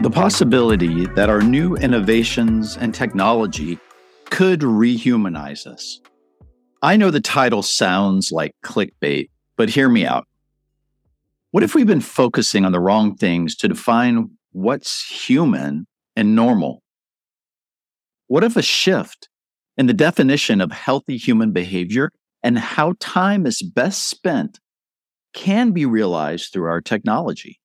The possibility that our new innovations and technology could rehumanize us. I know the title sounds like clickbait, but hear me out. What if we've been focusing on the wrong things to define what's human and normal? What if a shift in the definition of healthy human behavior and how time is best spent can be realized through our technology?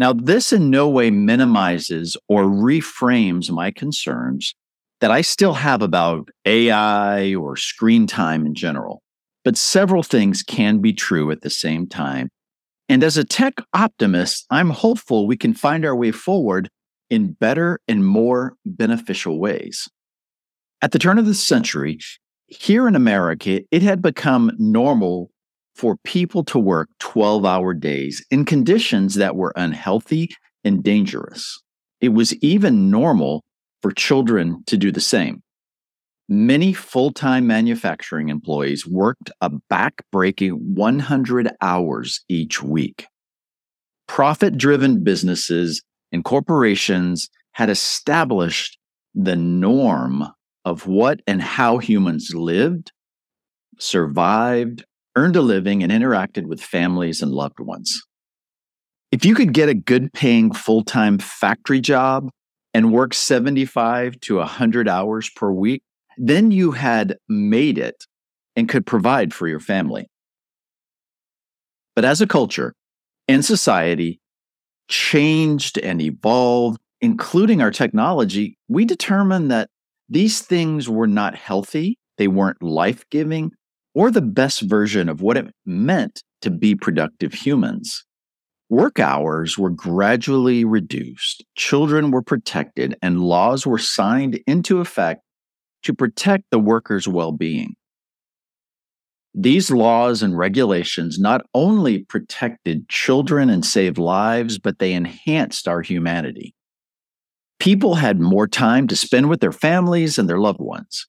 Now, this in no way minimizes or reframes my concerns that I still have about AI or screen time in general, but several things can be true at the same time. And as a tech optimist, I'm hopeful we can find our way forward in better and more beneficial ways. At the turn of the century, here in America, it had become normal for people to work 12 hour days in conditions that were unhealthy and dangerous. It was even normal for children to do the same. Many full time manufacturing employees worked a back-breaking 100 hours each week. Profit driven businesses and corporations had established the norm of what and how humans lived, survived, earned a living, and interacted with families and loved ones. If you could get a good paying full time factory job and work 75 to 100 hours per week, then you had made it and could provide for your family. But as a culture and society changed and evolved, including our technology, we determined that these things were not healthy, they weren't life giving, or the best version of what it meant to be productive humans. Work hours were gradually reduced, children were protected, and laws were signed into effect to protect the workers' well being. These laws and regulations not only protected children and saved lives, but they enhanced our humanity. People had more time to spend with their families and their loved ones.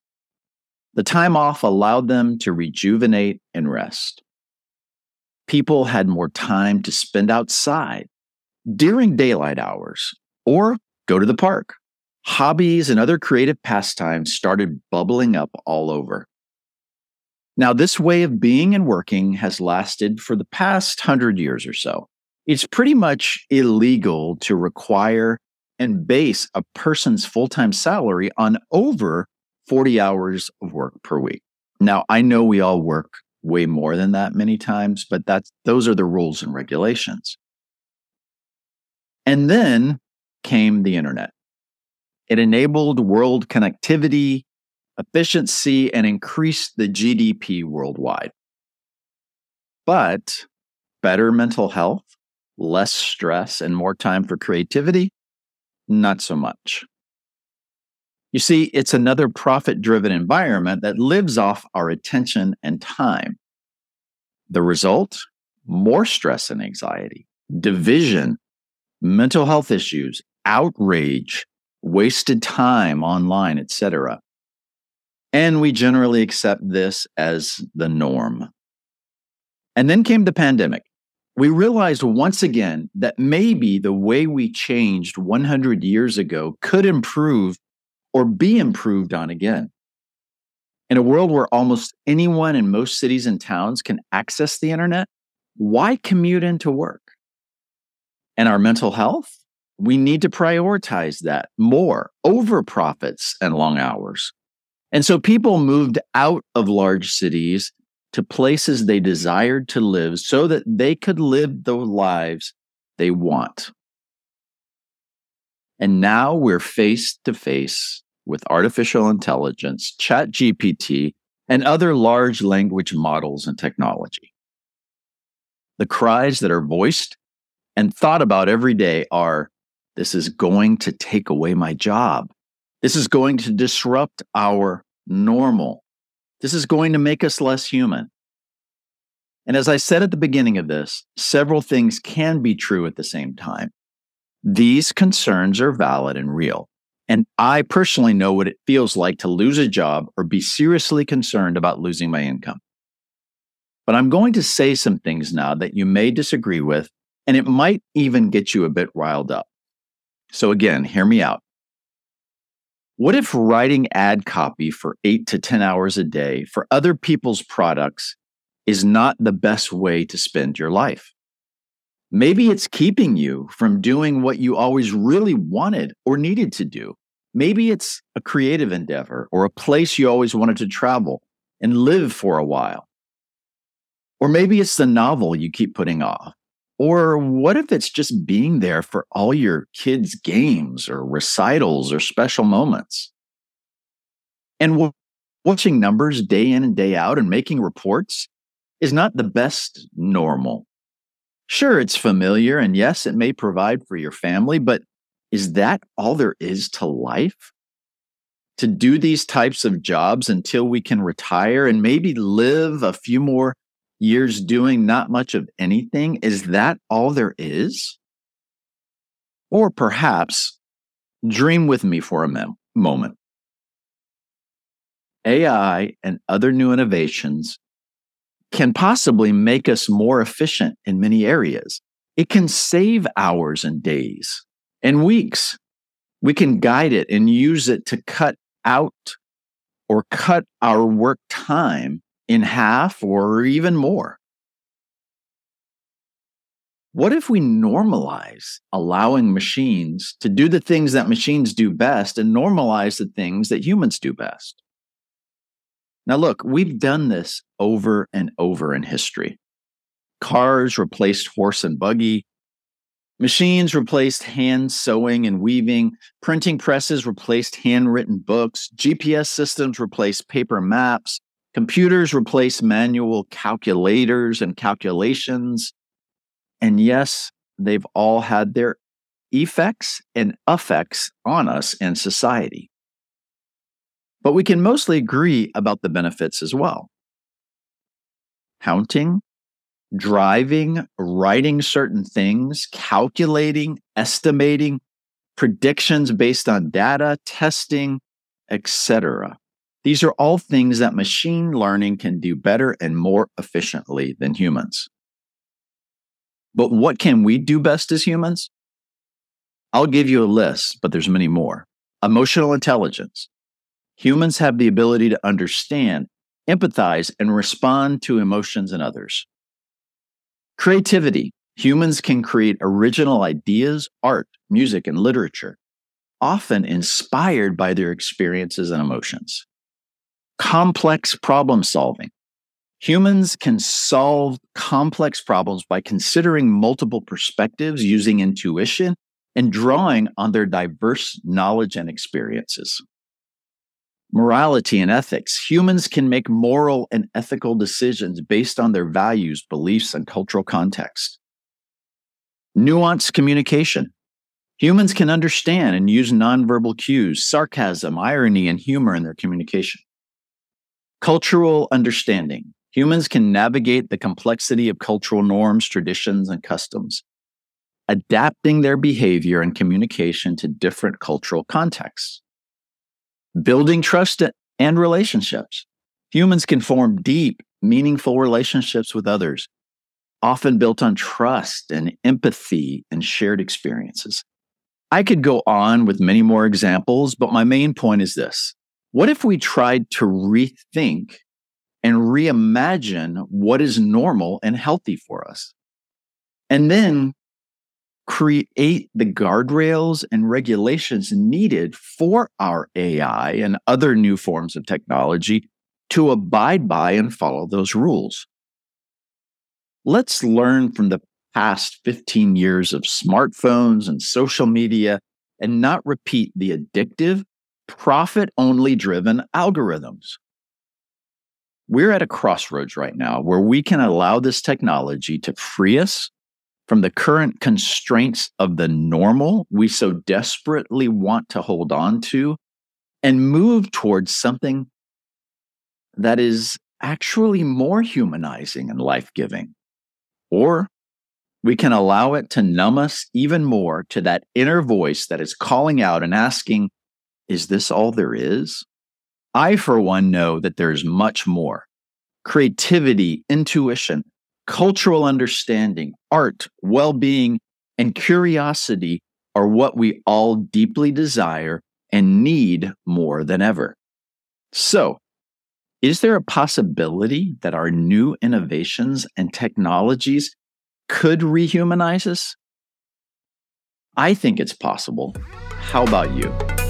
The time off allowed them to rejuvenate and rest people had more time to spend outside during daylight hours or go to the park. Hobbies and other creative pastimes started bubbling up all over. Now, this way of being and working has lasted for the past hundred years or so. It's pretty much illegal to require and base a person's full time salary on over 40 hours of work per week. Now, I know we all work way more than that many times, but that's those are the rules and regulations. And then came the internet. It enabled world connectivity, efficiency, and increased the GDP worldwide. But better mental health, less stress, and more time for creativity? Not so much. You see, it's another profit driven environment that lives off our attention and time. The result? More stress and anxiety, division, mental health issues, outrage, wasted time online, etc. And we generally accept this as the norm. And then came the pandemic. We realized once again that maybe the way we changed 100 years ago could improve or be improved on again. In a world where almost anyone in most cities and towns can access the internet, why commute into work? And our mental health? We need to prioritize that more over profits and long hours. And so people moved out of large cities to places they desired to live so that they could live the lives they want. And now we're face to face with artificial intelligence, ChatGPT, and other large language models and technology. The cries that are voiced and thought about every day are this is going to take away my job. This is going to disrupt our normal. This is going to make us less human. And as I said at the beginning of this, several things can be true at the same time. These concerns are valid and real. And I personally know what it feels like to lose a job or be seriously concerned about losing my income. But I'm going to say some things now that you may disagree with, and it might even get you a bit riled up. So, again, hear me out. What if writing ad copy for eight to 10 hours a day for other people's products is not the best way to spend your life? Maybe it's keeping you from doing what you always really wanted or needed to do. Maybe it's a creative endeavor or a place you always wanted to travel and live for a while. Or maybe it's the novel you keep putting off. Or what if it's just being there for all your kids' games or recitals or special moments? And watching numbers day in and day out and making reports is not the best normal. Sure, it's familiar, and yes, it may provide for your family, but is that all there is to life? To do these types of jobs until we can retire and maybe live a few more years doing not much of anything? Is that all there is? Or perhaps dream with me for a mem- moment. AI and other new innovations can possibly make us more efficient in many areas. It can save hours and days and weeks. We can guide it and use it to cut out or cut our work time in half or even more. What if we normalize allowing machines to do the things that machines do best and normalize the things that humans do best? Now, look, we've done this over and over in history. Cars replaced horse and buggy. Machines replaced hand sewing and weaving. Printing presses replaced handwritten books. GPS systems replaced paper maps. Computers replaced manual calculators and calculations. And yes, they've all had their effects and effects on us and society. But we can mostly agree about the benefits as well. Counting, driving, writing certain things, calculating, estimating, predictions based on data, testing, etc. These are all things that machine learning can do better and more efficiently than humans. But what can we do best as humans? I'll give you a list, but there's many more. Emotional intelligence, Humans have the ability to understand, empathize, and respond to emotions in others. Creativity. Humans can create original ideas, art, music, and literature, often inspired by their experiences and emotions. Complex problem solving. Humans can solve complex problems by considering multiple perspectives using intuition and drawing on their diverse knowledge and experiences morality and ethics. Humans can make moral and ethical decisions based on their values, beliefs, and cultural context. Nuanced communication. Humans can understand and use nonverbal cues, sarcasm, irony, and humor in their communication. Cultural understanding. Humans can navigate the complexity of cultural norms, traditions, and customs, adapting their behavior and communication to different cultural contexts building trust and relationships. Humans can form deep, meaningful relationships with others, often built on trust and empathy and shared experiences. I could go on with many more examples, but my main point is this. What if we tried to rethink and reimagine what is normal and healthy for us? And then create the guardrails and regulations needed for our AI and other new forms of technology to abide by and follow those rules. Let's learn from the past 15 years of smartphones and social media and not repeat the addictive, profit only driven algorithms. We're at a crossroads right now where we can allow this technology to free us from the current constraints of the normal we so desperately want to hold on to and move towards something that is actually more humanizing and life giving. Or we can allow it to numb us even more to that inner voice that is calling out and asking, Is this all there is? I, for one, know that there's much more creativity, intuition, cultural understanding, art, well being, and curiosity are what we all deeply desire and need more than ever. So, is there a possibility that our new innovations and technologies could rehumanize us? I think it's possible. How about you?